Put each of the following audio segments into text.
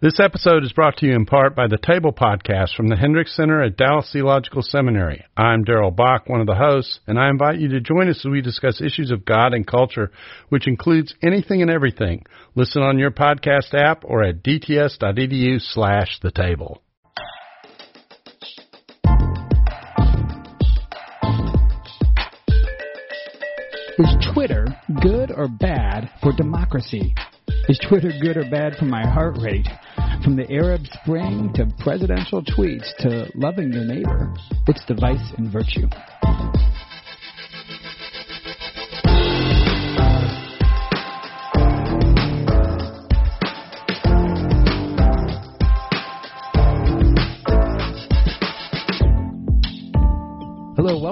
This episode is brought to you in part by the Table Podcast from the Hendricks Center at Dallas Theological Seminary. I'm Darrell Bock, one of the hosts, and I invite you to join us as we discuss issues of God and culture, which includes anything and everything. Listen on your podcast app or at dts.edu slash the table. Is Twitter good or bad for democracy? Is Twitter good or bad for my heart rate? From the Arab Spring to presidential tweets to loving your neighbor, it's device and virtue.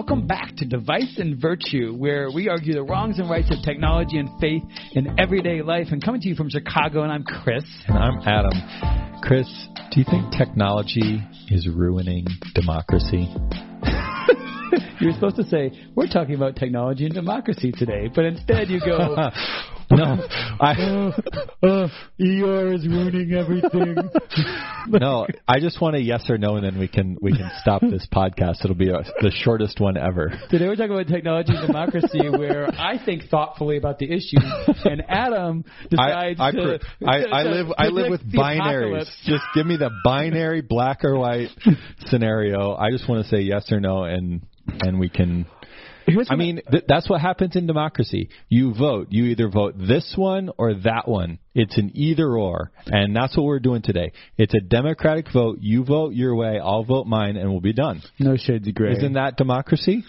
Welcome back to Device and Virtue, where we argue the wrongs and rights of technology and faith in everyday life. And coming to you from Chicago, and I'm Chris. And I'm Adam. Chris, do you think technology is ruining democracy? You're supposed to say, we're talking about technology and democracy today, but instead you go, No, I uh, uh, ER is ruining everything. no. I just want a yes or no, and then we can we can stop this podcast. It'll be a, the shortest one ever. Today we're talking about technology and democracy, where I think thoughtfully about the issues, and Adam I decides I, to, I, I to live I live with binaries. apocalypse. Just give me the binary black or white scenario. I just want to say yes or no, and and we can Here's I mean, th- that's what happens in democracy. You vote. You either vote this one or that one. It's an either or. And that's what we're doing today. It's a democratic vote. You vote your way, I'll vote mine, and we'll be done. no shades of gray. Isn't that democracy?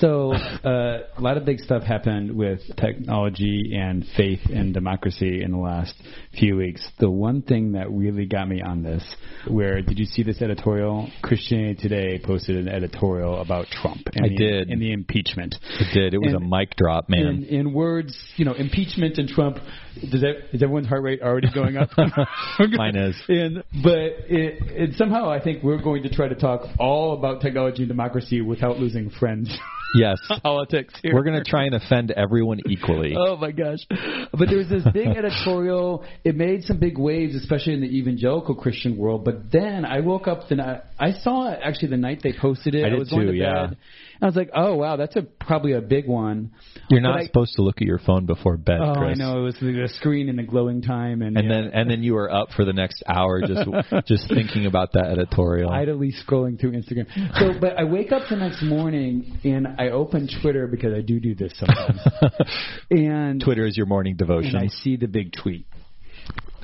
So, uh, a lot of big stuff happened with technology and faith and democracy in the last few weeks. The one thing that really got me on this, where did you see this editorial? Christianity Today posted an editorial about Trump. And I the, did. And the impeachment. It did. It was And- a mic drop, man. In, in words, you know, impeachment and Trump. Does that, is everyone's heart rate already going up? Mine is. And but it, it somehow I think we're going to try to talk all about technology and democracy without losing friends. yes. Politics here. We're going to try and offend everyone equally. Oh my gosh! But there was this big editorial. It made some big waves, especially in the evangelical Christian world. But then I woke up the night I saw it actually the night they posted it. I did was going too, to yeah. bed. And I was like, oh wow, that's a probably a big one. You're not I- supposed to look at your phone before bed, Oh, Chris. I know it was the, screen and the glowing time, and, And yeah, then and then you were up for the next hour just just thinking about that editorial. idly scrolling through Instagram. So, but I wake up the next morning and I open Twitter because I do do this sometimes, and Twitter is your morning devotion. and I see the big tweet.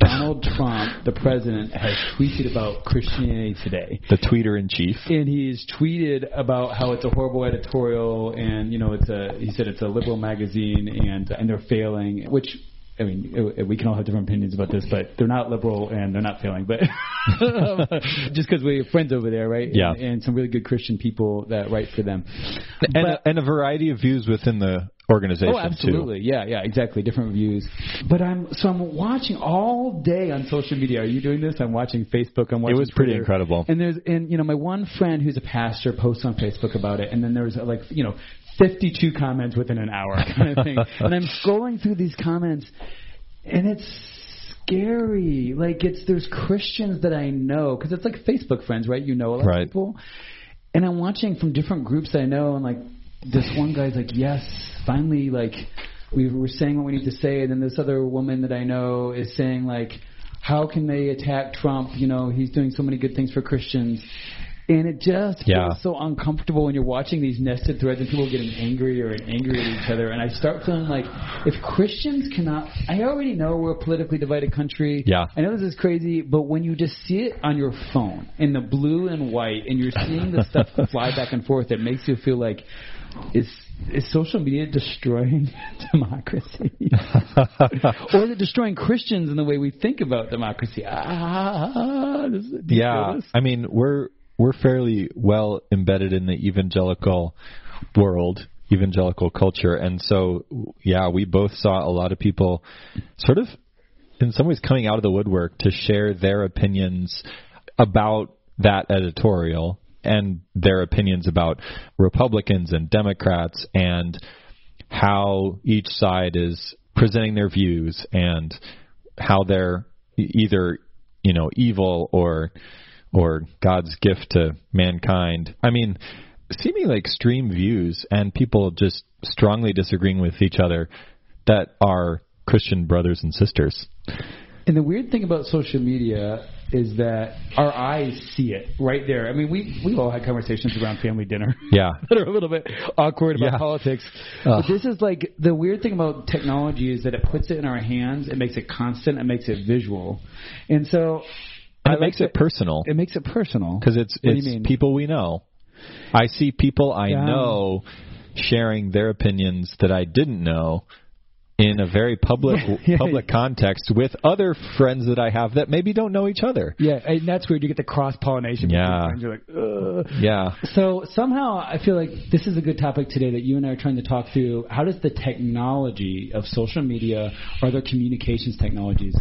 Donald Trump, the president, has tweeted about Christianity Today. The tweeter in chief. And he's tweeted about how it's a horrible editorial, and you know, it's a. He said it's a liberal magazine, and and they're failing. Which, I mean, it- we can all have different opinions about this, but they're not liberal and they're not failing. But just because we have friends over there, right? Yeah. And, and some really good Christian people that write for them. and, But- and a variety of views within the organization Oh, absolutely. Yeah, yeah, exactly. Different views. But I'm so I'm watching all day on social media. Are you doing this? I'm watching Facebook. I'm watching. It was pretty incredible. And there's and you know my one friend who's a pastor posts on Facebook about it, and then there was uh, like you know 52 comments within an hour kind of thing. and I'm scrolling through these comments, and it's scary. Like it's there's Christians that I know because it's like Facebook friends, right? You know a lot Right. of people, and I'm watching from different groups I know, and like this one guy's like, yes, finally, like we were saying what we need to say, and then this other woman that I know is saying like, how can they attack Trump? You know, he's doing so many good things for Christians. And it just Yeah. feels so uncomfortable when you're watching these nested threads and people getting angry or angry at each other. And I start feeling like if Christians cannot, I already know we're a politically divided country. Yeah. I know this is crazy, but when you just see it on your phone in the blue and white and you're seeing the stuff fly back and forth, it makes you feel like is is social media destroying democracy? or is it destroying Christians in the way we think about democracy? Ah, this, do you feel yeah. I mean we're we're fairly well embedded in the evangelical world, evangelical culture, and so yeah, we both saw a lot of people sort of in some ways coming out of the woodwork to share their opinions about that editorial and their opinions about Republicans and Democrats and how each side is presenting their views and how they're either you know, evil or or God's gift to mankind. I mean, seemingly extreme views and people just strongly disagreeing with each other that are Christian brothers and sisters. And the weird thing about social media is that our eyes see it right there. I mean, we we've all had conversations around family dinner. Yeah. that are a little bit awkward about Yeah. politics. But this is like the weird thing about technology is that it puts it in our hands, it makes it constant, it makes it visual, and so And I it like makes it that- personal It makes it personal because it's What it's people we know. I see people I Yeah. know sharing their opinions that I didn't know in a very public Yeah. public context with other friends that I have that maybe don't know each other. Yeah, and that's weird. You get the cross pollination. Yeah. You're like, Ugh. Yeah. So somehow I feel like this is a good topic today that you and I are trying to talk through. How does the technology of social media or other communications technologies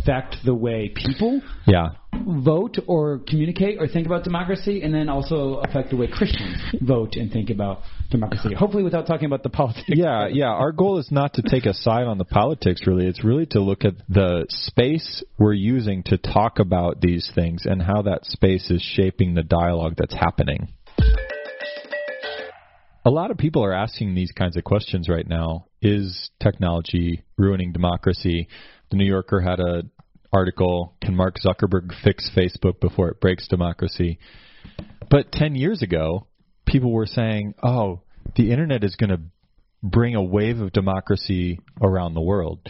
affect the way people Yeah. vote or communicate or think about democracy, and then also affect the way Christians vote and think about democracy? Hopefully, without talking about the politics. Yeah, yeah. Our goal is not to take a side on the politics, really. It's really to look at the space we're using to talk about these things and how that space is shaping the dialogue that's happening. A lot of people are asking these kinds of questions right now. Is technology ruining democracy? The New Yorker had a article, Can Mark Zuckerberg fix Facebook before it breaks democracy? But 10 years ago, people were saying, oh, the internet is going to bring a wave of democracy around the world.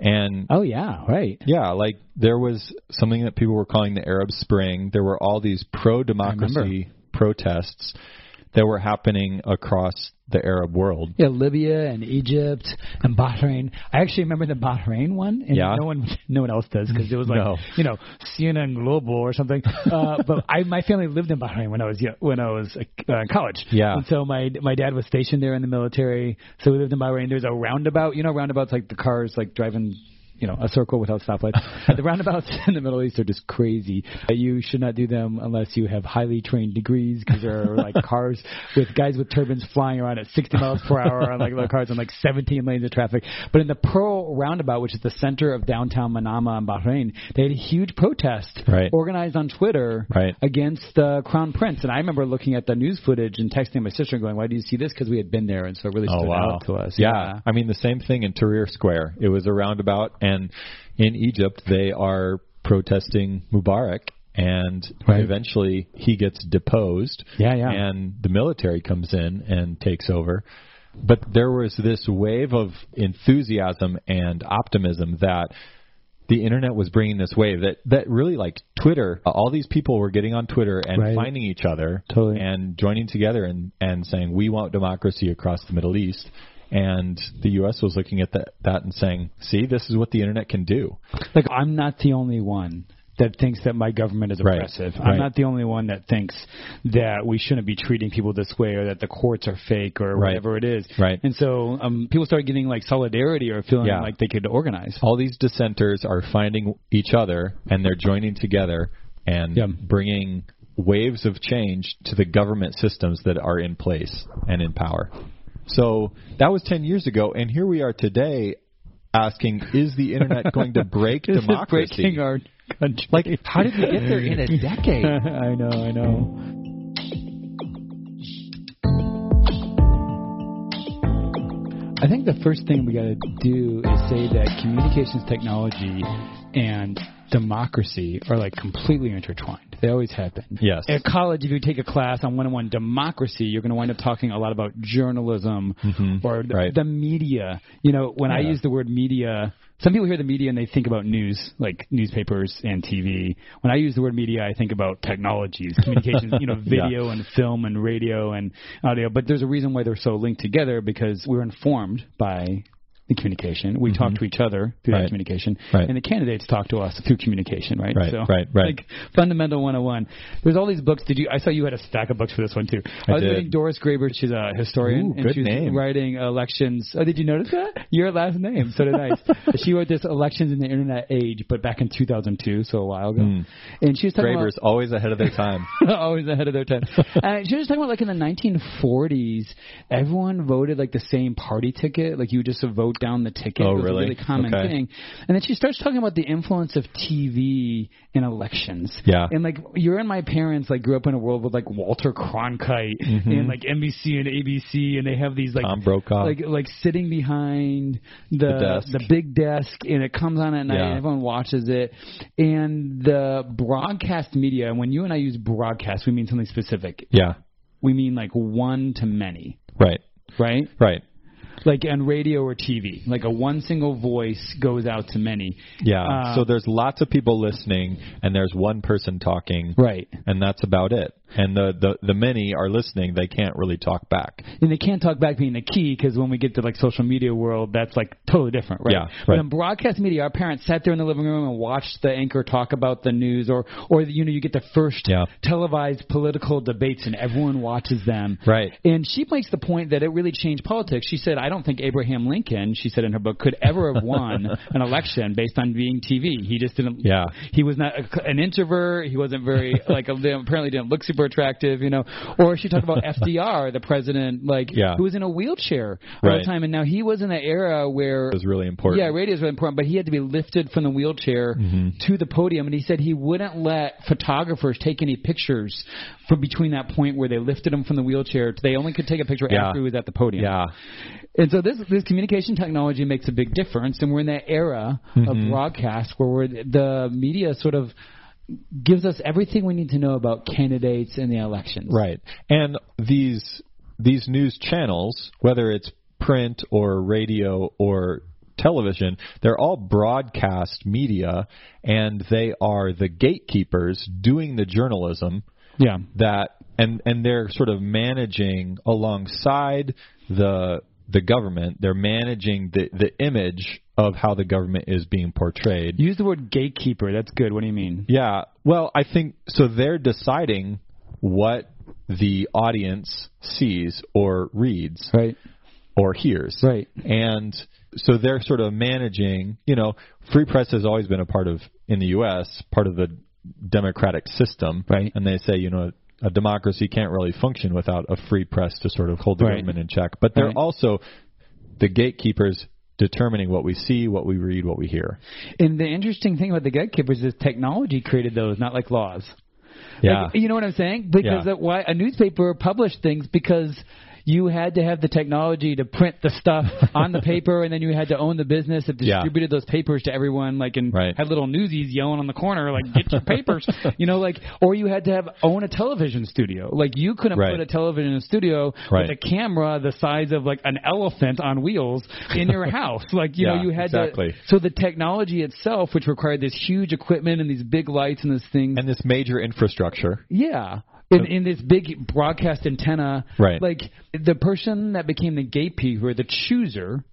And Oh yeah, right. yeah, like there was something that people were calling the Arab Spring. There were all these pro democracy protests that were happening across the Arab world. Yeah, Libya and Egypt and Bahrain. I actually remember the Bahrain one, and Yeah. no one, no one else does because it was like No. you know CNN Global or something. Uh, but I, my family lived in Bahrain when I was when I was uh, in college. Yeah. and so my my dad was stationed there in the military, so we lived in Bahrain. There's a roundabout, you know, roundabouts like the cars like driving. You know, a circle without stoplights. the roundabouts in the Middle East are just crazy. You should not do them unless you have highly trained degrees, because there are like cars with guys with turbans flying around at 60 miles per hour on like little cars on like 17 lanes of traffic. But in the Pearl Roundabout, which is the center of downtown Manama and Bahrain, they had a huge protest Right. organized on Twitter Right. against the Crown Prince. And I remember looking at the news footage and texting my sister and going, "Why do you see this?" Because we had been there, and so it really oh, stood out to us. Oh, Yeah. I mean the same thing in Tahrir Square. It was a roundabout, and in Egypt they are protesting Mubarak, and Right. eventually he gets deposed. Yeah, yeah. And the military comes in and takes over. But there was this wave of enthusiasm and optimism that the internet was bringing this wave that that really like Twitter. All these people were getting on Twitter and Right. finding each other Totally. and joining together and and saying we want democracy across the Middle East. And the U.S. was looking at that that and saying, "See, this is what the internet can do." like I'm not the only one that thinks that my government is Right. oppressive. Right. I'm not the only one that thinks that we shouldn't be treating people this way or that the courts are fake or Right. whatever it is. Right. And so um, people start getting like solidarity or feeling Yeah. like they could organize. All these dissenters are finding each other and they're joining together and Yeah. bringing waves of change to the government systems that are in place and in power. So that was 10 years ago, and here we are today asking, is the internet going to break is democracy? breaking our country. Like, how did we get there in a decade? I know, I know. I think the first thing we got to do is say that communications technology and democracy are like completely intertwined. They always have been. Yes. At college, if you take a class on one-on-one democracy, you're going to wind up talking a lot about journalism Mhm. or the, Right. the media. You know, when I use the word media, some people hear the media and they think about news, like newspapers and TV. When I use the word media, I think about technologies, communications, you know, Yeah. video and film and radio and audio. But there's a reason why they're so linked together because we're informed by the communication. We talk to each other through Mm-hmm. Right. that communication, Right. and the candidates talk to us through communication, right? Right, So, right, right. Like fundamental 101. There's all these books. Did you? I saw you had a stack of books for this one too. I was did. reading Doris Graber. She's a historian, Ooh, and good she's name. writing elections. Oh, did you notice that? Your last name. So did I. she wrote this elections in the internet age, but back in 2002, so a while ago. Mm. And she was talking Grabers always ahead of their time. always ahead of their time. uh, she was talking about like in the 1940s, everyone voted like the same party ticket. Like you just vote wrote down the ticket. Oh, it was really? a really common Okay. thing. And then she starts talking about the influence of TV in elections. Yeah. And like you're and my parents like grew up in a world with like Walter Cronkite Mm-hmm. and like NBC and ABC, and they have these like Tom Brokaw. like like sitting behind the The desk. big desk, and it comes on at night, Yeah. and everyone watches it. And the broadcast media, and when you and I use broadcast, we mean something specific. yeah. We mean like one to many, Right. right? Right. Like on radio or TV, like a one single voice goes out to many. Yeah. Uh, so there's lots of people listening, and there's one person talking, Right. and that's about it. And the, the the many are listening; they can't really talk back. and they can't talk back being the key because when we get to like social media world, that's like totally different, right? Yeah, But in broadcast media, our parents sat there in the living room and watched the anchor talk about the news, or or you know you get the first Yeah. televised political debates and everyone watches them. Right. And she makes the point that it really changed politics. She said, I don't think Abraham Lincoln, she said in her book, could ever have won an election based on being TV. He just didn't. Yeah. He was not a, an introvert. He wasn't very like apparently didn't look super attractive, you know. Or she talked about FDR, the president, like Yeah. who was in a wheelchair all Right. the time, and now he was in an era where It was really important. yeah, radio is really important, but he had to be lifted from the wheelchair Mm-hmm. to the podium, and he said he wouldn't let photographers take any pictures from between that point where they lifted him from the wheelchair. To, they only could take a picture Yeah. after he was at the podium. Yeah. And so this this communication technology makes a big difference, and we're in that era Mm-hmm. of broadcast where we're, the media sort of gives us everything we need to know about candidates and the elections. Right. And these these news channels, whether it's print or radio or television, they're all broadcast media and they are the gatekeepers doing the journalism Yeah. that and and they're sort of managing alongside the the government, they're managing the the image of how the government is being portrayed. Use the word gatekeeper. That's good. What do you mean? Yeah. Well, I think so. They're deciding what the audience sees or reads Right. or hears. Right. And so they're sort of managing, you know, free press has always been a part of, in the U.S., part of the democratic system. Right. And they say, you know, a democracy can't really function without a free press to sort of hold the Right. government in check. But they're Right. also the gatekeepers determining what we see, what we read, what we hear. And the interesting thing about the gatekeepers is technology created those, not like laws. Yeah. Like, you know what I'm saying? Because Yeah. why a newspaper published things because you had to have the technology to print the stuff on the paper, and then you had to own the business that Yeah. distributed those papers to everyone, like and Right. had little newsies yelling on the corner, like "Get your papers," you know, like or you had to have own a television studio. Like you couldn't Right. put a television studio Right. with a camera the size of like an elephant on wheels in your house. Like you Yeah, know, you had exactly. to. So the technology itself, which required this huge equipment and these big lights and this thing, and this major infrastructure. yeah. In, in this big broadcast antenna, Right. Like the person that became the gatekeeper, the chooser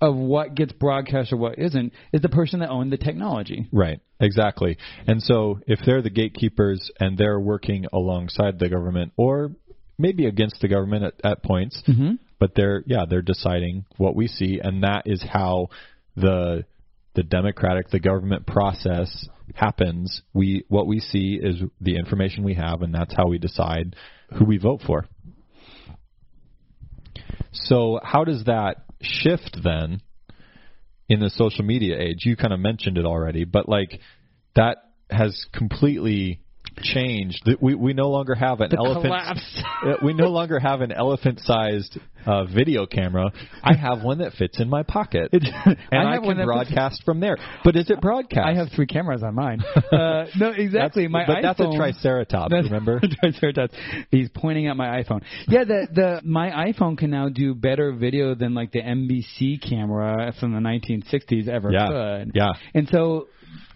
of what gets broadcast or what isn't, is the person that owned the technology. Right, exactly. And so if they're the gatekeepers and they're working alongside the government or maybe against the government at, at points, Mm-hmm. but they're yeah, they're deciding what we see and that is how the the democratic the government process happens. We what we see is the information we have and that's how we decide who we vote for. So how does that shift then in the social media age? You kind of mentioned it already, but like that has completely changed. We we no longer have an The elephant. collapse. Uh, we no longer have an elephant-sized uh, video camera. I have one that fits in my pocket, and I I, can that fits- broadcast from there. But is it broadcast? I have three cameras on mine. Uh, no, exactly. That's, my but that's a iPhone- Triceratops. That's- remember? Triceratops. He's pointing at my iPhone. Yeah, the the my iPhone can now do better video than like the NBC camera from the 1960s ever Yeah. could. Yeah. And so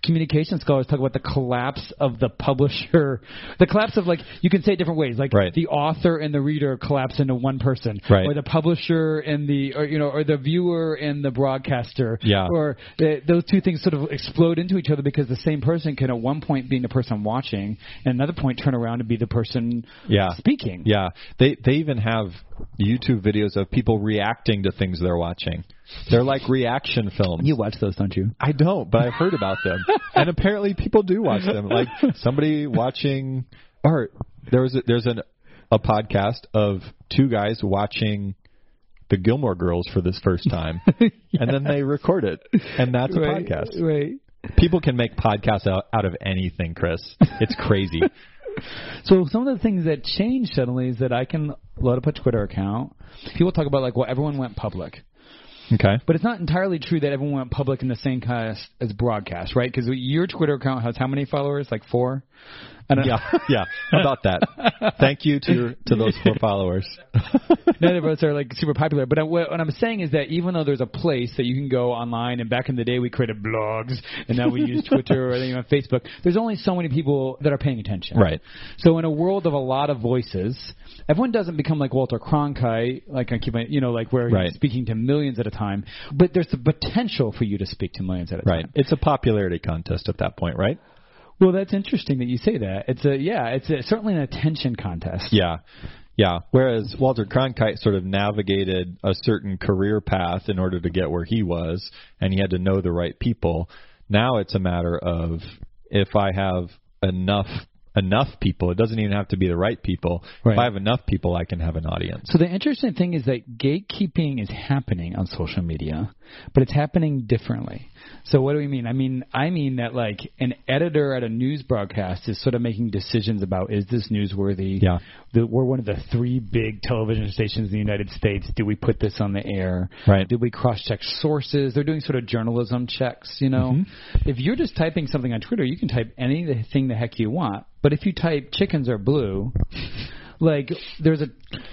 communication scholars talk about the collapse of the publisher, the collapse of like you can say it different ways, like Right. the author and the reader collapse into one person, Right. or the publisher and the or you know or the viewer and the broadcaster, Yeah. or the, those two things sort of explode into each other because the same person can at one point be the person watching and another point turn around and be the person Yeah. speaking. Yeah, they they even have YouTube videos of people reacting to things they're watching. They're like reaction films. You watch those, don't you? I don't, but I've heard about them, and apparently people do watch them. Like somebody watching, or there was a, there's an a podcast of two guys watching the Gilmore Girls for this first time, and then they record it, and that's a right, podcast. Right. People can make podcasts out, out of anything, Chris. It's crazy. So some of the things that changed suddenly is that I can load up a Twitter account. People talk about like, well, everyone went public. okay. But it's not entirely true that everyone went public in the same kind as, as broadcast, right? Because your Twitter account has how many followers? Like four? Yeah, yeah. About that? Thank you to your, to those four followers. None of us are like super popular. But I, what, what I'm saying is that even though there's a place that you can go online, and back in the day we created blogs, and now we use Twitter or even Facebook, there's only so many people that are paying attention. Right. So in a world of a lot of voices, everyone doesn't become like Walter Cronkite, like I keep, my- you know, like where Right. he's speaking to millions at a time. But there's the potential for you to speak to millions at a Right. time. It's a popularity contest at that point, right? Well, that's interesting that you say that. It's a yeah, it's a, certainly an attention contest. Yeah. Yeah. Whereas Walter Cronkite sort of navigated a certain career path in order to get where he was, and he had to know the right people. Now it's a matter of if I have enough enough people, it doesn't even have to be the right people. Right. If I have enough people, I can have an audience. So the interesting thing is that gatekeeping is happening on social media, but it's happening differently. So what do we mean? I mean, I mean that like an editor at a news broadcast is sort of making decisions about is this newsworthy? Yeah. The, we're one of the three big television stations in the United States. Do we put this on the air? Right. Did we cross-check sources? They're doing sort of journalism checks. You know, Mm-hmm. if you're just typing something on Twitter, you can type anything the heck you want. But if you type chickens are blue, like there's a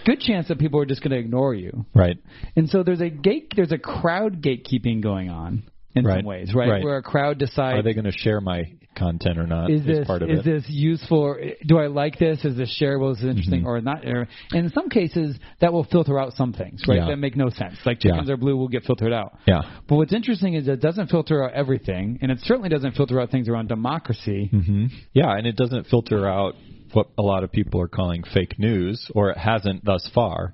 good chance that people are just going to ignore you. Right. And so there's a gate, there's a crowd gatekeeping going on in Right. some ways, right? Right. Where a crowd decides Are they going to share my content or not? is this part of is it. this useful? Or, do I like this? Is this shareable? Is this interesting Mm-hmm. or not? Or, and in some cases, that will filter out some things, right? Yeah. That make no sense. Like Yeah. chickens are blue will get filtered out. yeah. But what's interesting is it doesn't filter out everything, and it certainly doesn't filter out things around democracy. hmm Yeah, and it doesn't filter out what a lot of people are calling fake news, or it hasn't thus far.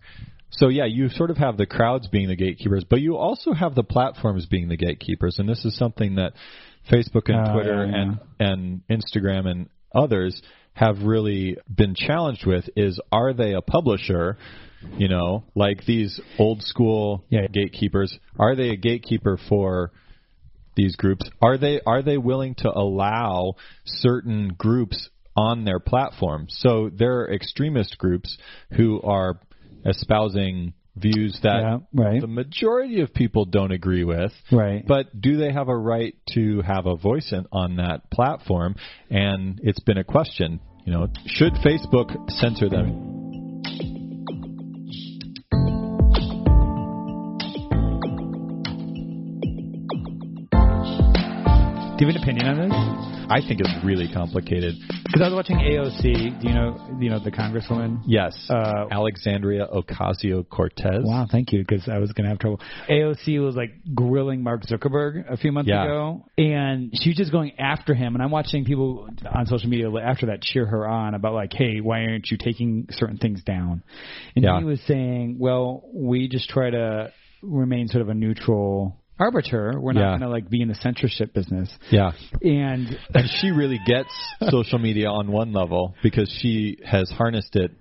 So yeah, you sort of have the crowds being the gatekeepers, but you also have the platforms being the gatekeepers, and this is something that Facebook and Oh, Twitter yeah, and and Instagram and others have really been challenged with is are they a publisher you know like these old school Yeah. gatekeepers are they a gatekeeper for these groups are they are they willing to allow certain groups on their platform so there are extremist groups who are espousing views that Yeah, right. the majority of people don't agree with Right. but do they have a right to have a voice in, on that platform and it's been a question you know should facebook censor them Do you have an opinion on this? I think it's really complicated Because I was watching AOC. Do you know? You know the Congresswoman. yes Uh, alexandria ocasio-cortez Wow, thank you, because I was going to have trouble. AOC was like grilling Mark Zuckerberg a few months Yeah. ago, and she was just going after him. And I'm watching people on social media after that cheer her on about like, hey, why aren't you taking certain things down? And Yeah. he was saying, well, we just try to remain sort of a neutral arbiter. We're not Yeah. going to like be in the censorship business. yeah And and she really gets social media on one level because she has harnessed it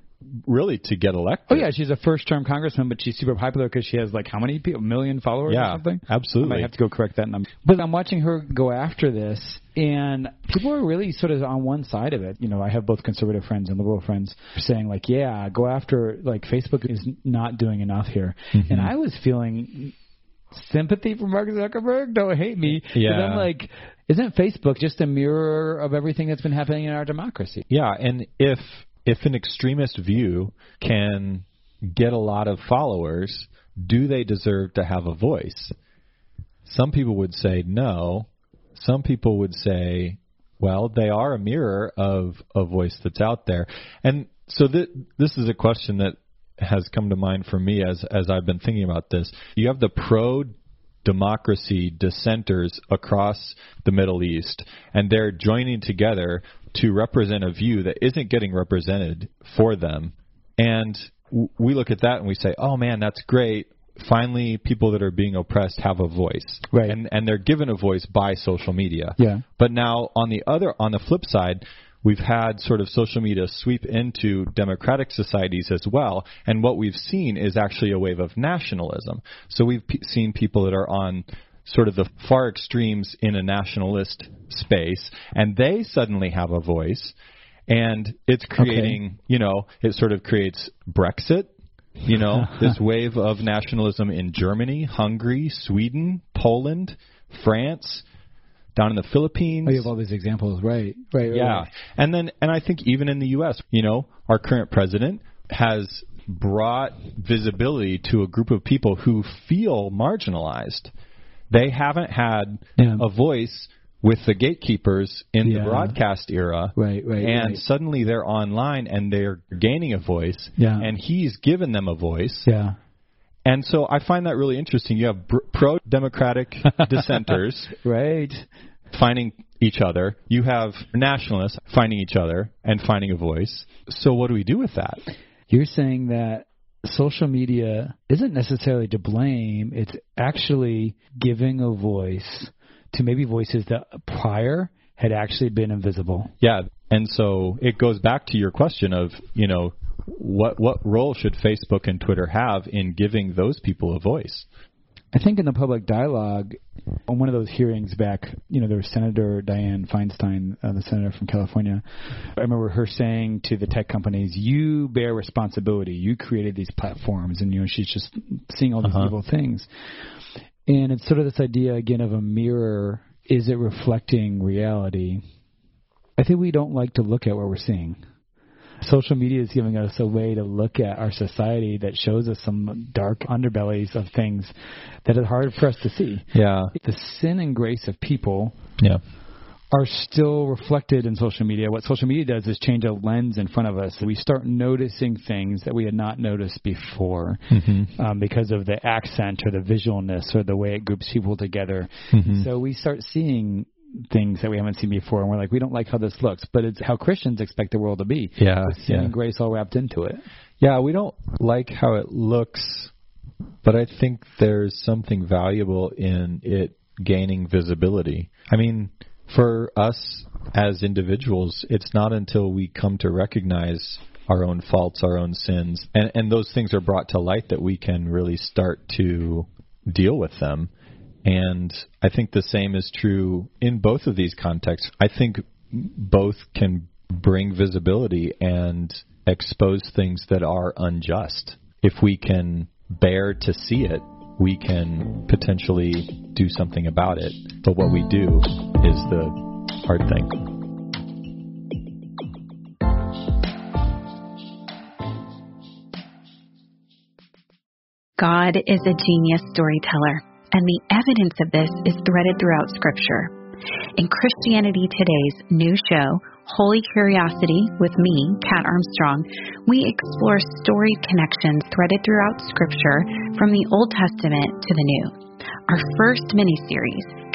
really to get elected oh yeah, she's a first-term congressman, but she's super popular because she has like how many people? A million followers or yeah something. absolutely I might have to go correct that number. But I'm watching her go after this, and people are really sort of on one side of it. You know, I have both conservative friends and liberal friends saying like, yeah, go after like Facebook is not doing enough here, Mm-hmm. and I was feeling sympathy for Mark Zuckerberg. Don't hate me. Yeah. I'm like, isn't Facebook just a mirror of everything that's been happening in our democracy? Yeah, and if if an extremist view can get a lot of followers, do they deserve to have a voice? Some people would say no. Some people would say, well, they are a mirror of a voice that's out there. And so th- this is a question that has come to mind for me as as I've been thinking about this. You have the pro democracy dissenters across the Middle East, and they're joining together to represent a view that isn't getting represented for them. And we look at that and we say, "Oh man, that's great." Finally, people that are being oppressed have a voice, Right. And and they're given a voice by social media. Yeah. But now on the other on the flip side, we've had sort of social media sweep into democratic societies as well. And what we've seen is actually a wave of nationalism. So we've p- seen people that are on sort of the far extremes in a nationalist space, and they suddenly have a voice. And it's creating, okay. you know, it sort of creates Brexit, you know, this wave of nationalism in Germany, Hungary, Sweden, Poland, France, down in the Philippines. Oh, you have all these examples, right? Right. Yeah, right. and then and I think even in the U.S., you know, our current president has brought visibility to a group of people who feel marginalized. They haven't had yeah. a voice with the gatekeepers in yeah. the broadcast era. Right, right. And right. suddenly they're online and they're gaining a voice. Yeah. And he's given them a voice. Yeah. And so I find that really interesting. You have pro democratic dissenters. Right. Finding each other. You have nationalists finding each other and finding a voice. So what do we do with that? You're saying that social media isn't necessarily to blame, it's actually giving a voice to maybe voices that prior had actually been invisible. Yeah, and so it goes back to your question of, you know, what what role should Facebook and Twitter have in giving those people a voice? I think in the public dialogue, on one of those hearings back, you know, there was Senator Dianne Feinstein, uh, the senator from California. I remember her saying to the tech companies, "You bear responsibility. You created these platforms," and you know, she's just seeing all these uh-huh. evil things. And it's sort of this idea again of a mirror. Is it reflecting reality? I think we don't like to look at what we're seeing social media is giving us a way to look at our society that shows us some dark underbellies of things that are hard for us to see. Yeah. The sin and grace of people yeah. are still reflected in social media. What social media does is change a lens in front of us. We start noticing things that we had not noticed before mm-hmm. um, because of the accent or the visualness or the way it groups people together. Mm-hmm. So we start seeing things that we haven't seen before, and we're like, we don't like how this looks, but it's how Christians expect the world to be. Yeah, with sin yeah. and grace all wrapped into it. Yeah, we don't like how it looks, but I think there's something valuable in it gaining visibility. I mean, for us as individuals, it's not until we come to recognize our own faults, our own sins, and, and those things are brought to light that we can really start to deal with them. And I think the same is true in both of these contexts. I think both can bring visibility and expose things that are unjust. If we can bear to see it, we can potentially do something about it. But what we do is the hard thing. God is a genius storyteller and the evidence of this is threaded throughout Scripture. In Christianity Today's new show, Holy Curiosity, with me, Kat Armstrong, we explore storied connections threaded throughout Scripture from the Old Testament to the New. Our first mini series,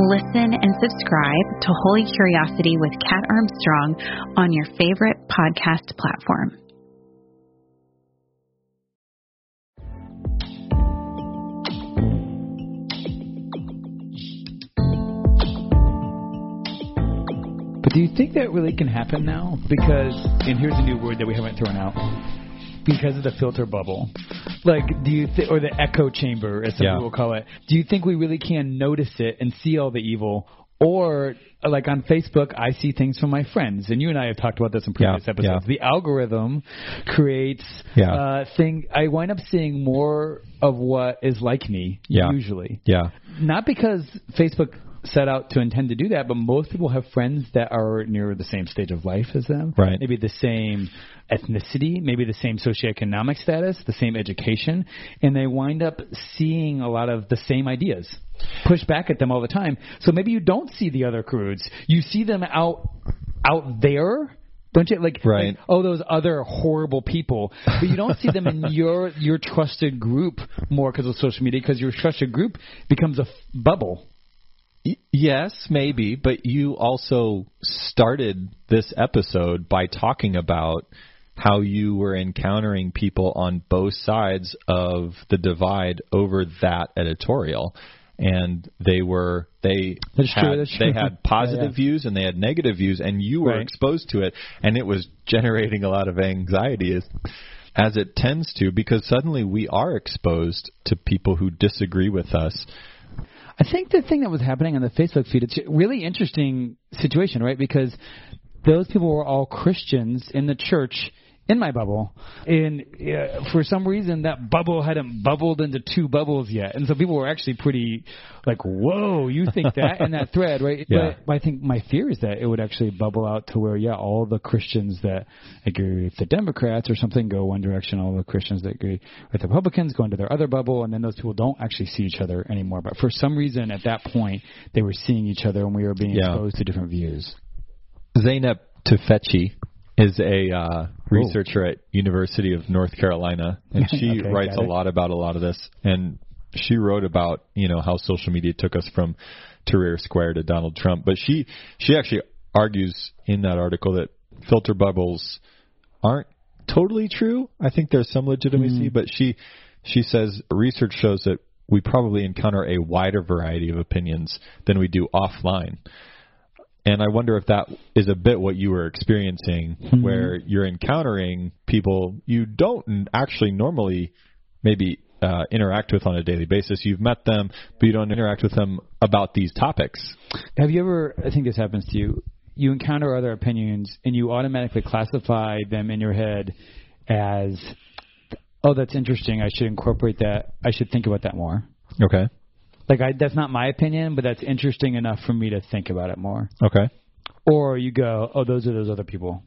Listen and subscribe to Holy Curiosity with Kat Armstrong on your favorite podcast platform. But do you think that really can happen now? Because, and here's a new word that we haven't thrown out because of the filter bubble. Like, do you th- or the echo chamber, as some yeah. people call it? Do you think we really can notice it and see all the evil, or like on Facebook, I see things from my friends, and you and I have talked about this in previous yeah, episodes. Yeah. The algorithm creates yeah. uh, thing. I wind up seeing more of what is like me yeah. usually. Yeah. Not because Facebook set out to intend to do that, but most people have friends that are near the same stage of life as them. Right. Maybe the same ethnicity, maybe the same socioeconomic status, the same education, and they wind up seeing a lot of the same ideas push back at them all the time. So maybe you don't see the other crudes. You see them out out there Don't you like, Right. like, oh those other horrible people, but you don't see them in your your trusted group more because of social media because your trusted group becomes a f- bubble. Yes, maybe, but you also started this episode by talking about how you were encountering people on both sides of the divide over that editorial. And they were they That's had true, that's true. they had positive Yeah, yeah. views and they had negative views and you were Right. exposed to it and it was generating a lot of anxiety as, as it tends to because suddenly we are exposed to people who disagree with us I think the thing that was happening on the Facebook feed, it's a really interesting situation, right? Because those people were all Christians in the church in my bubble, and uh, for some reason that bubble hadn't bubbled into two bubbles yet, and so people were actually pretty like, "Whoa, you think that?" in that thread, right? Yeah. But I think my fear is that it would actually bubble out to where, yeah, all the Christians that agree with the Democrats or something go one direction, all the Christians that agree with the Republicans go into their other bubble, and then those people don't actually see each other anymore. But for some reason, at that point, they were seeing each other, and we were being Yeah. exposed to different views. Zeynep Tufekci is a uh, researcher at University of North Carolina, and she Okay, writes a lot about a lot of this. And she wrote about you know how social media took us from Tahrir Square to Donald Trump. But she she actually argues in that article that filter bubbles aren't totally true. I think there's some legitimacy, but she she says research shows that we probably encounter a wider variety of opinions than we do offline. And I wonder if that is a bit what you were experiencing, where you're encountering people you don't actually normally maybe uh, interact with on a daily basis. You've met them, but you don't interact with them about these topics. Have you ever? I think this happens to you. You encounter other opinions, and you automatically classify them in your head as, "Oh, that's interesting. I should incorporate that. I should think about that more." Okay. Like, I, that's not my opinion, but that's interesting enough for me to think about it more. Okay. Or you go, "Oh, those are those other people."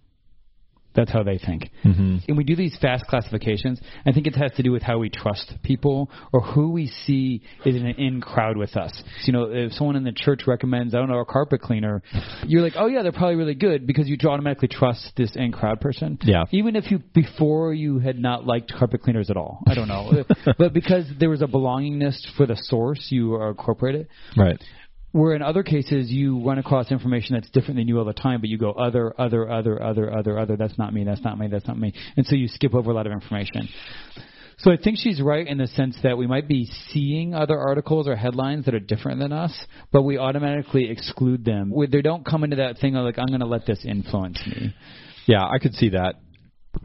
That's how they think. Mm-hmm. And we do these fast classifications. I think it has to do with how we trust people or who we see is in an in crowd with us. So, you know, if someone in the church recommends, I don't know, a carpet cleaner, you're like, oh yeah, they're probably really good because you automatically trust this in crowd person. Yeah. Even if you before you had not liked carpet cleaners at all. I don't know, but because there was a belongingness for the source, you are incorporated. Right. Where in other cases you run across information that's different than you all the time, but you go other, other, other, other, other, other. That's not me. That's not me. That's not me. And so you skip over a lot of information. So I think she's right in the sense that we might be seeing other articles or headlines that are different than us, but we automatically exclude them. They don't come into that thing of like I'm going to let this influence me. Yeah, I could see that.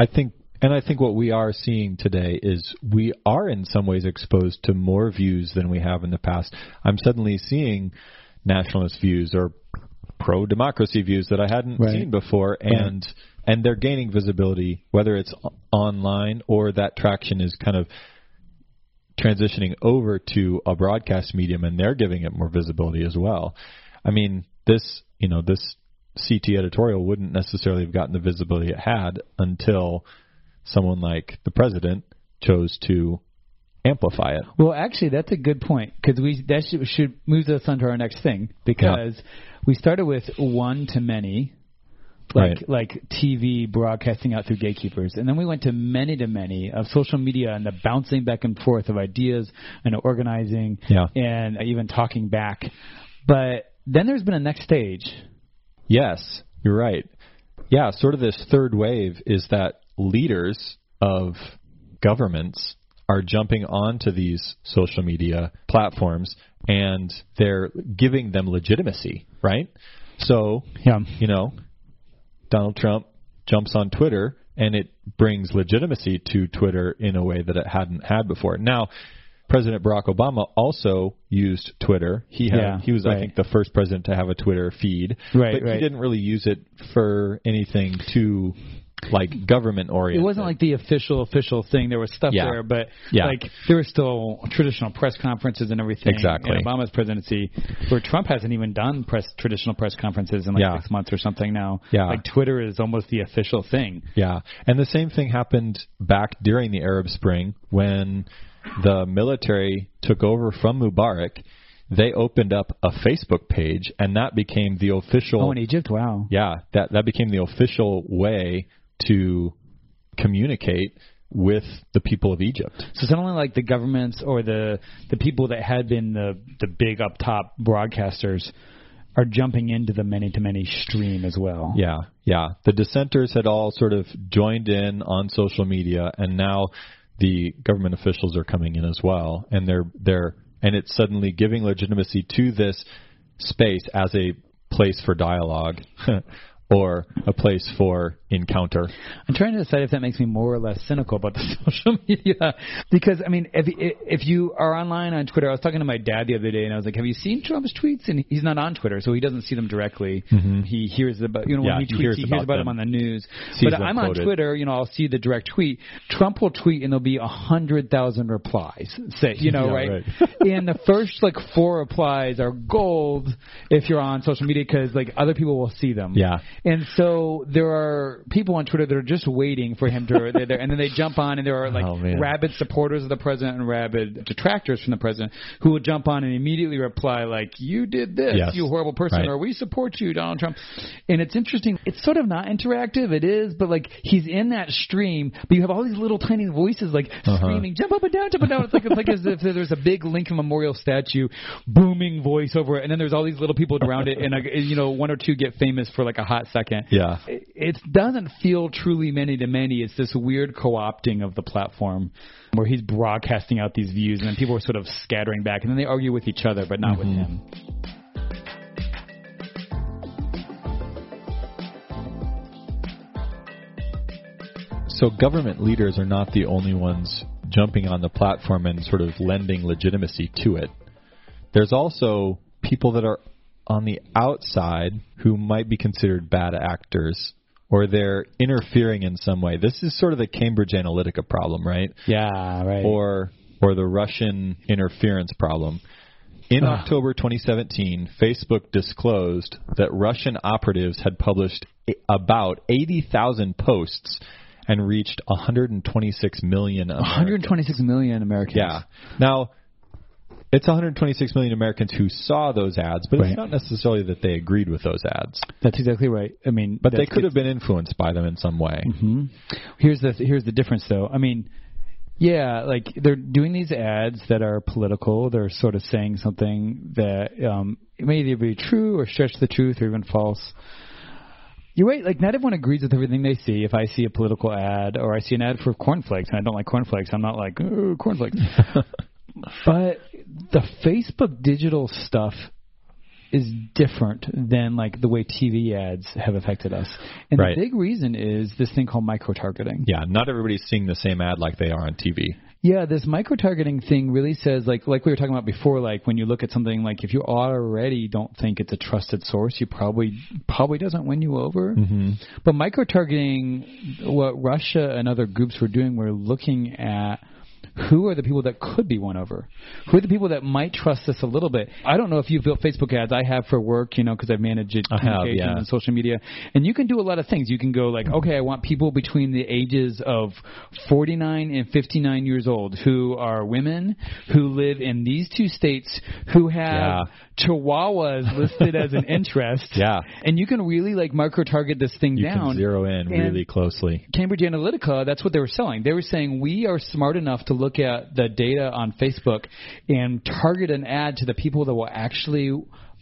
I think, and I think what we are seeing today is we are in some ways exposed to more views than we have in the past. I'm suddenly seeing nationalist views or pro democracy views that I hadn't Right. seen before, and and they're gaining visibility, whether it's online or that traction is kind of transitioning over to a broadcast medium, and they're giving it more visibility as well. I mean, this you know this CT editorial wouldn't necessarily have gotten the visibility it had until someone like the president chose to amplify it. Well, actually, that's a good point because we that should, should move us on to our next thing because we started with one to many, like Right. like TV broadcasting out through gatekeepers, and then we went to many to many of social media and the bouncing back and forth of ideas and organizing, Yeah. and even talking back. But then there's been a next stage. Yes, you're right. Yeah, sort of this third wave is that leaders of governments are jumping onto these social media platforms and they're giving them legitimacy, right? So, Yeah. you know, Donald Trump jumps on Twitter and it brings legitimacy to Twitter in a way that it hadn't had before. Now, President Barack Obama also used Twitter. He had Yeah, he was I think the first president to have a Twitter feed. Right, but right. he didn't really use it for anything too like government oriented. It wasn't like the official official thing. There was stuff Yeah. there, but Yeah. like there were still traditional press conferences and everything. Exactly. In Obama's presidency, where Trump hasn't even done press traditional press conferences in like Yeah. six months or something now. Yeah. Like Twitter is almost the official thing. Yeah, and the same thing happened back during the Arab Spring when the military took over from Mubarak. they opened up a Facebook page, and that became the official. Oh, in Egypt, wow. Yeah, that that became the official way to communicate with the people of Egypt. So it's not only like the governments or the the people that had been the the big up top broadcasters are jumping into the many to many stream as well. Yeah, yeah. The dissenters had all sort of joined in on social media, and now the government officials are coming in as well, and they're they're and it's suddenly giving legitimacy to this space as a place for dialogue or a place for encounter. I'm trying to decide if that makes me more or less cynical about the social media because I mean if if you are online on Twitter I was talking to my dad the other day and I was like have you seen Trump's tweets and he's not on Twitter so he doesn't see them directly mm-hmm. he hears about you know yeah, when he tweets he hears he about, hears about them. them on the news Sees but I'm quoted. on Twitter you know I'll see the direct tweet Trump will tweet and there'll be a hundred thousand replies say you know Yeah, right, right. and the first like four replies are gold if you're on social media because like other people will see them Yeah. And so there are people on Twitter that are just waiting for him to, they're there, and then they jump on, and there are like Oh, man. rabid supporters of the president and rabid detractors from the president who will jump on and immediately reply like, "You did this, Yes. you horrible person," Right. or "We support you, Donald Trump." And it's interesting. It's sort of not interactive. It is, but like he's in that stream, but you have all these little tiny voices like Uh-huh. screaming, "Jump up and down, jump up and down." It's like it's like as if there's a big Lincoln Memorial statue booming voice over it, and then there's all these little people around it, and you know one or two get famous for like a hot second Yeah. it it doesn't feel truly many to many. It's this weird co-opting of the platform where he's broadcasting out these views, and then people are sort of scattering back, and then they argue with each other, but not with mm-hmm. him. So government leaders are not the only ones jumping on the platform and sort of lending legitimacy to it. There's also people that are on the outside who might be considered bad actors or they're interfering in some way. This is sort of the Cambridge Analytica problem, right? Yeah, right. Or or the Russian interference problem. In Ah. October 2017, Facebook disclosed that Russian operatives had published about 80,000 posts and reached 126 million Americans. 126 million Americans. Yeah. Now, it's 126 million Americans who saw those ads, but Right. it's not necessarily that they agreed with those ads. that's exactly right. I mean, But they could have been influenced by them in some way. hmm Here's the here's the difference, though. I mean, yeah, like they're doing these ads that are political. They're sort of saying something that um, may either be true or stretch the truth or even false. You're right. Like not everyone agrees with everything they see. If I see a political ad or I see an ad for cornflakes and I don't like cornflakes, I'm not like "Ooh, cornflakes. but the Facebook digital stuff is different than like the way TV ads have affected us. And Right. the big reason is this thing called micro targeting. Yeah, not everybody's seeing the same ad like they are on TV. Yeah, this micro targeting thing really says like like we were talking about before, like when you look at something like if you already don't think it's a trusted source, you probably probably doesn't win you over. Mm-hmm. But micro targeting, what Russia and other groups were doing, were looking at who are the people that could be won over? Who are the people that might trust this a little bit? I don't know if you've built Facebook ads. I have for work, you know, because I've managed I have, yeah. and social media. And you can do a lot of things. You can go like, okay, I want people between the ages of 49 and 59 years old who are women who live in these two states who have chihuahuas listed as an interest. Yeah. And you can really like micro target this thing You down. can zero in And- really closely. Cambridge Analytica, that's what they were selling. They were saying we are smart enough to look at the data on Facebook and target an ad to the people that will actually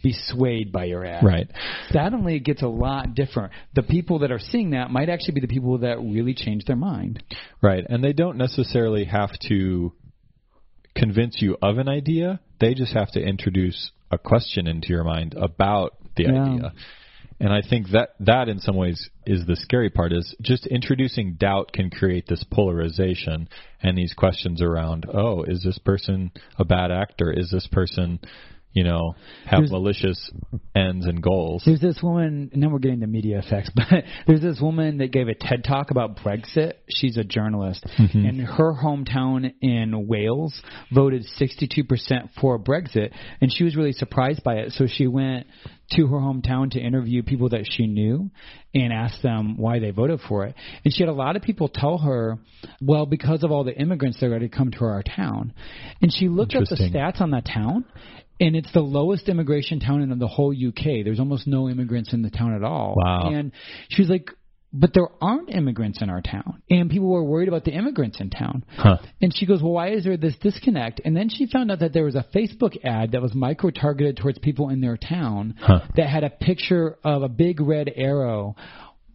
be swayed by your ad. Right. Suddenly it gets a lot different. The people that are seeing that might actually be the people that really change their mind. Right. And they don't necessarily have to convince you of an idea. They just have to introduce a question into your mind about the Yeah. idea. And I think that that in some ways is the scary part is just introducing doubt can create this polarization and these questions around, oh, is this person a bad actor? Is this person, you know, have There's- malicious ends and goals? There's this woman, and then we're getting to media effects, but there's this woman that gave a TED talk about Brexit. She's a journalist. Mm-hmm. And her hometown in Wales voted 62% for Brexit, and she was really surprised by it. So she went to her hometown to interview people that she knew and ask them why they voted for it. And she had a lot of people tell her, well, because of all the immigrants that are going to come to our town. And she looked up the stats on that town, and it's the lowest immigration town in the whole UK. There's almost no immigrants in the town at all. Wow. And she was like, but there aren't immigrants in our town. And people were worried about the immigrants in town. Huh. And she goes, Well, why is there this disconnect? And then she found out that there was a Facebook ad that was micro targeted towards people in their town Huh. that had a picture of a big red arrow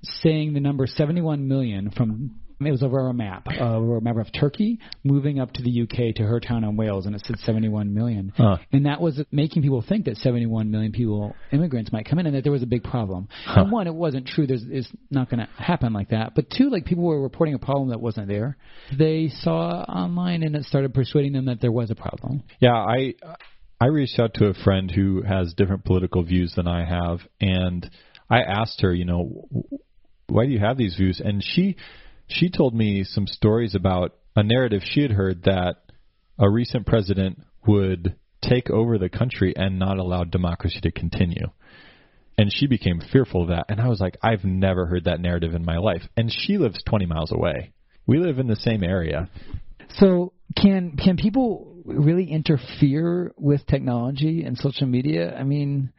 saying the number 71 million from. It was over a map, uh, over a map of Turkey moving up to the UK to her town in Wales, and it said 71 million. Huh. And that was making people think that 71 million people, immigrants, might come in, and that there was a big problem. Huh. And one, it wasn't true. There's, it's not going to happen like that. But two, like people were reporting a problem that wasn't there. They saw online, and it started persuading them that there was a problem. Yeah, I I reached out to a friend who has different political views than I have, and I asked her, you know, why do you have these views? And she she told me some stories about a narrative she had heard that a recent president would take over the country and not allow democracy to continue. And she became fearful of that. And I was like, I've never heard that narrative in my life. And she lives 20 miles away. We live in the same area. So can can people really interfere with technology and social media? I mean,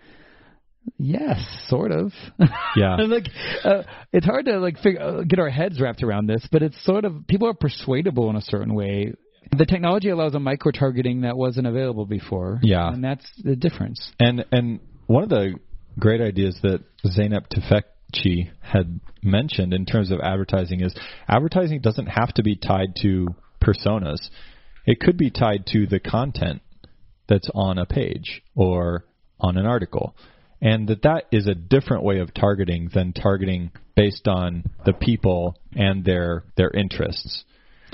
yes, sort of. Yeah. like uh, it's hard to like figure, uh, get our heads wrapped around this, but it's sort of people are persuadable in a certain way. The technology allows a micro targeting that wasn't available before. Yeah. and that's the difference. And and one of the great ideas that Zeynep Tufekci had mentioned in terms of advertising is advertising doesn't have to be tied to personas. It could be tied to the content that's on a page or on an article. And that that is a different way of targeting than targeting based on the people and their their interests.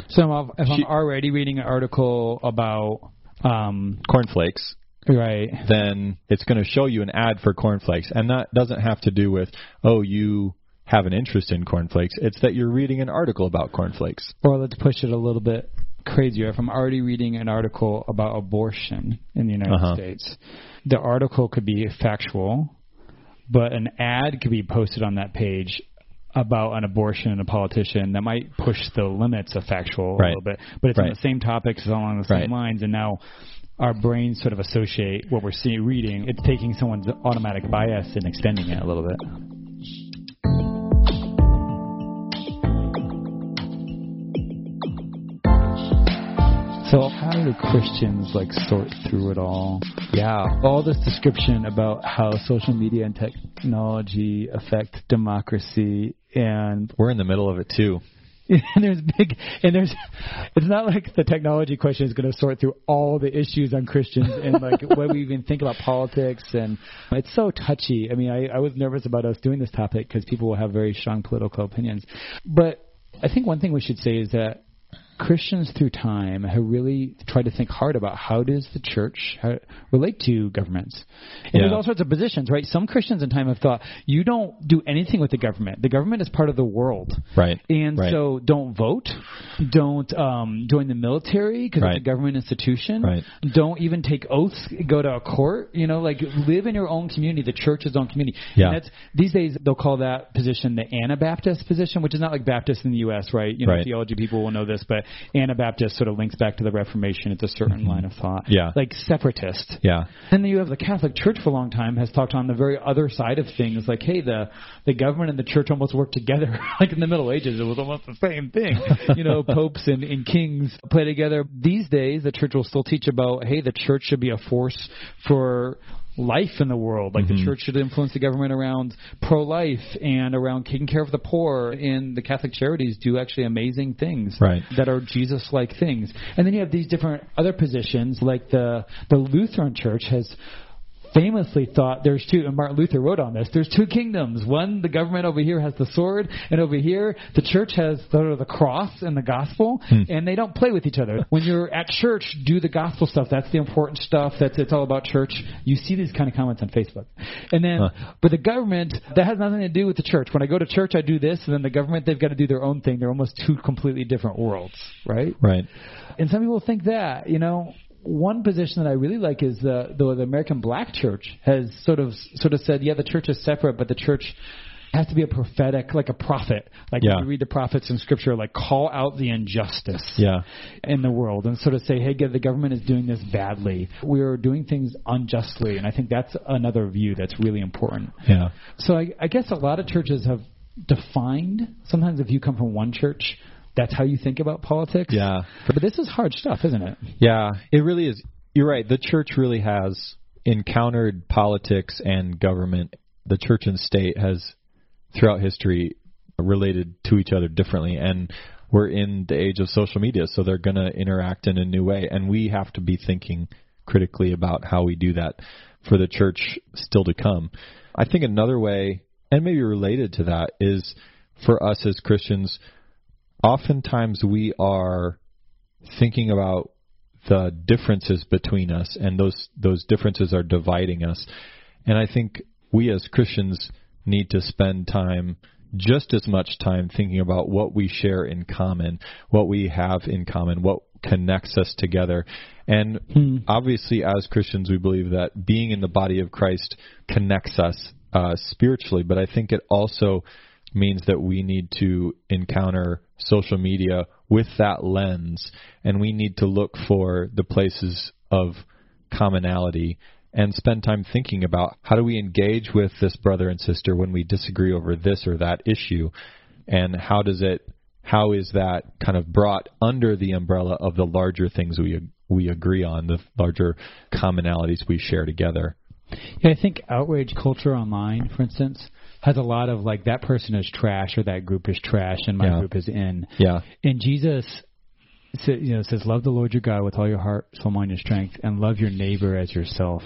So if, if I'm already reading an article about um, Cornflakes right, then it's going to show you an ad for cornflakes. And that doesn't have to do with, oh, you have an interest in cornflakes. It's that you're reading an article about cornflakes. or let's push it a little bit crazier. If I'm already reading an article about abortion in the United Uh-huh. States, the article could be factual, but an ad could be posted on that page about an abortion and a politician that might push the limits of factual a little bit. But it's on the same topics, it's along the same Right. lines, and now our brains sort of associate what we're seeing reading. It's taking someone's automatic bias and extending it a little bit. So how do Christians like sort through it all? Yeah. All this description about how social media and technology affect democracy and We're in the middle of it too. and there's big and there's it's not like the technology question is going to sort through all the issues on Christians and like what we even think about politics and it's so touchy. I mean, I, I was nervous about us doing this topic because people will have very strong political opinions, but I think one thing we should say is that Christians through time have really tried to think hard about how does the church relate to governments. And there's all sorts of positions, right? Some Christians in time have thought you don't do anything with the government. The government is part of the world. Right. And Right. so don't vote, don't um, join the military because Right. it's a government institution. Right. Don't even take oaths, go to a court. You know, like live in your own community, the church's own community. Yeah. And that's these days they'll call that position the Anabaptist position, which is not like Baptist in the U.S. Right? You know, theology people will know this, but Anabaptist sort of links back to the Reformation. It's a certain line of thought. Mm-hmm. Yeah. Like separatist. Yeah. And then you have the Catholic Church for a long time has talked on the very other side of things, like, hey, the the government and the church almost work together. like in the Middle Ages, it was almost the same thing. you know, popes and, and kings play together. These days, the church will still teach about, hey, the church should be a force for life in the world. Like the mm-hmm. church should influence the government around pro-life and around taking care of the poor. And the Catholic charities do actually amazing things Right. that are Jesus-like things. And then you have these different other positions, like the the Lutheran Church has famously thought there's two, and Martin Luther wrote on this. There's two kingdoms. One, the government over here has the sword, and over here the church has the, the cross and the gospel, hmm. and they don't play with each other. When you're at church, do the gospel stuff. That's the important stuff. That's it's all about church. You see these kind of comments on Facebook, and then Huh. but the government that has nothing to do with the church. When I go to church, I do this, and then the government they've got to do their own thing. They're almost two completely different worlds, right? Right. And some people think that, you know, one position that I really like is the, the the American Black Church has sort of sort of said, yeah, the church is separate, but the church has to be a prophetic, like a prophet. Like Yeah. when you read the prophets in scripture, like call out the injustice Yeah. in the world and sort of say, hey, the government is doing this badly. We're doing things unjustly. And I think that's another view that's really important. Yeah. So I, I guess a lot of churches have defined, sometimes if you come from one church, that's how you think about politics. Yeah. But this is hard stuff, isn't it? Yeah, it really is. You're right. The church really has encountered politics and government. The church and state has, throughout history, related to each other differently. And we're in the age of social media, so they're going to interact in a new way. And we have to be thinking critically about how we do that for the church still to come. I think another way, and maybe related to that, is for us as Christians, oftentimes we are thinking about the differences between us and those those differences are dividing us. And i think we as christians need to spend time just as much time thinking about what we share in common what we have in common what connects us together. And obviously as christians we believe that being in the body of christ connects us uh, spiritually but i think it also means that we need to encounter social media with that lens and we need to look for the places of commonality and spend time thinking about how do we engage with this brother and sister when we disagree over this or that issue and how does it how is that kind of brought under the umbrella of the larger things we we agree on the larger commonalities we share together? Yeah, I think outrage culture online, for instance, has a lot of like that person is trash or that group is trash and my Yeah. group is in. yeah And Jesus, sa- you know, says, "Love the Lord your God with all your heart, soul, mind, and strength, and love your neighbor as yourself."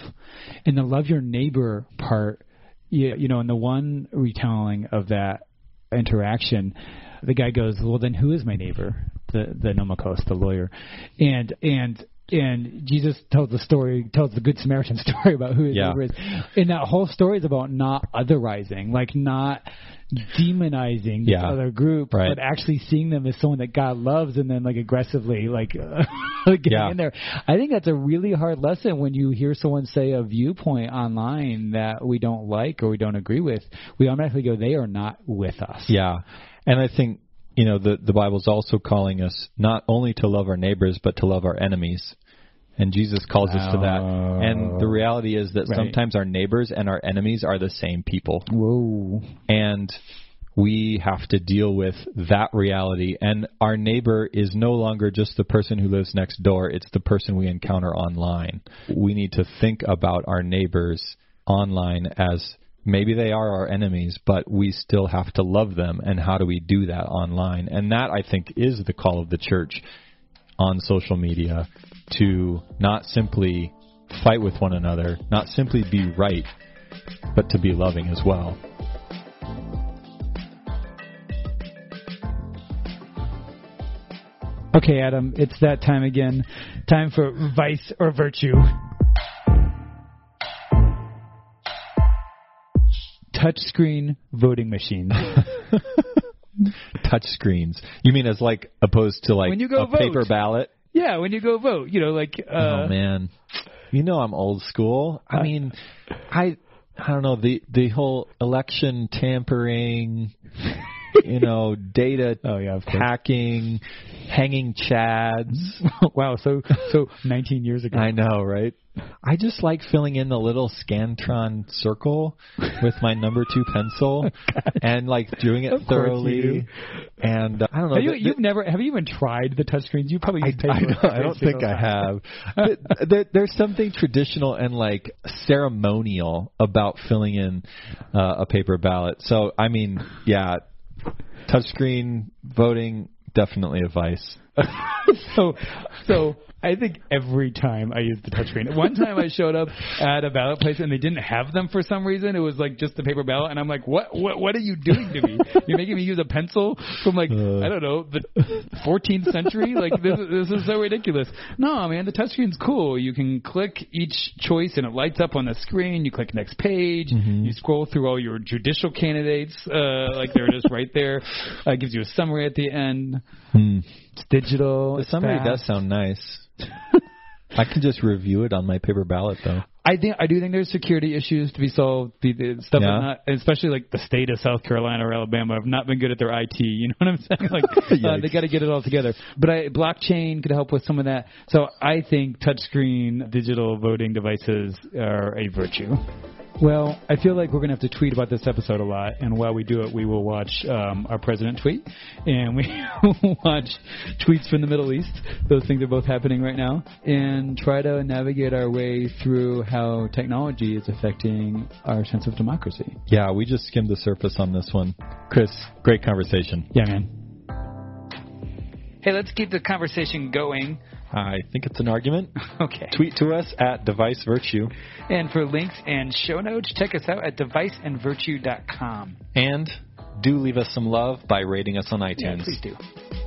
And the love your neighbor part, you, you know, in the one retelling of that interaction, the guy goes, "Well, then who is my neighbor?" The the nomikos, the lawyer, and and. And Jesus tells the story, tells the Good Samaritan story about who his Yeah. neighbor is. And that whole story is about not otherizing, like not demonizing the Yeah. other group, Right. but actually seeing them as someone that God loves and then like aggressively like getting Yeah. in there. I think that's a really hard lesson when you hear someone say a viewpoint online that we don't like or we don't agree with. We automatically go, they are not with us. Yeah, and I think you know the the Bible's also calling us not only to love our neighbors but to love our enemies, and Jesus calls us to that. And the reality is that Right. sometimes our neighbors and our enemies are the same people, Whoa. and we have to deal with that reality. And our neighbor is no longer just the person who lives next door; it's the person we encounter online. We need to think about our neighbors online as maybe they are our enemies, but we still have to love them. And how do we do that online? And that, I think, is the call of the church on social media to not simply fight with one another, not simply be right, but to be loving as well. Okay, Adam, it's that time again. Time for vice or virtue. Touchscreen voting machines. Touch screens. You mean as like opposed to like When you go a vote. paper ballot? yeah, when you go vote, you know, like uh, oh man, you know I'm old school. I mean, I I don't know the the whole election tampering, you know, data Oh yeah, hacking, hanging chads. wow, so so 19 years ago. I know, right? I just like filling in the little Scantron circle with my number two pencil and like doing it Of thoroughly. do. And uh, I don't know. Have you, you've never have you even tried the touchscreens? You probably I, paper. I, don't, I don't think I have. But there, there's something traditional and like ceremonial about filling in uh, a paper ballot. So I mean, yeah, touchscreen voting definitely a vice. so so I think every time I use the touchscreen. One time I showed up at a ballot place and they didn't have them for some reason. It was like just the paper ballot, and I'm like, what what what are you doing to me? You're making me use a pencil from like Uh. I don't know the 14th century. Like this is- this is so ridiculous. No, man, the touchscreen's cool. You can click each choice and it lights up on the screen. You click next page. Mm-hmm. You scroll through all your judicial candidates, uh, like there it is right there. Uh, it gives you a summary at the end. Hmm. It's digital. It's summary fast. does sound nice. I can just review it on my paper ballot though. I think I do think there's security issues to be solved. The, the stuff, Yeah. not, especially like the state of South Carolina or Alabama, have not been good at their IT. You know what I'm saying? Like uh, they got to get it all together. But I, blockchain could help with some of that. So I think touchscreen digital voting devices are a virtue. Well, I feel like we're going to have to tweet about this episode a lot, and while we do it, we will watch um, our president tweet, and we will watch tweets from the Middle East. Those things are both happening right now, and try to navigate our way through how technology is affecting our sense of democracy. Yeah, we just skimmed the surface on this one. Chris, great conversation. Yeah, man. Hey, let's keep the conversation going. I think it's an argument. Okay. Tweet to us at Device Virtue. And for links and show notes, check us out at deviceandvirtue.com. And do leave us some love by rating us on iTunes. Yeah, please do.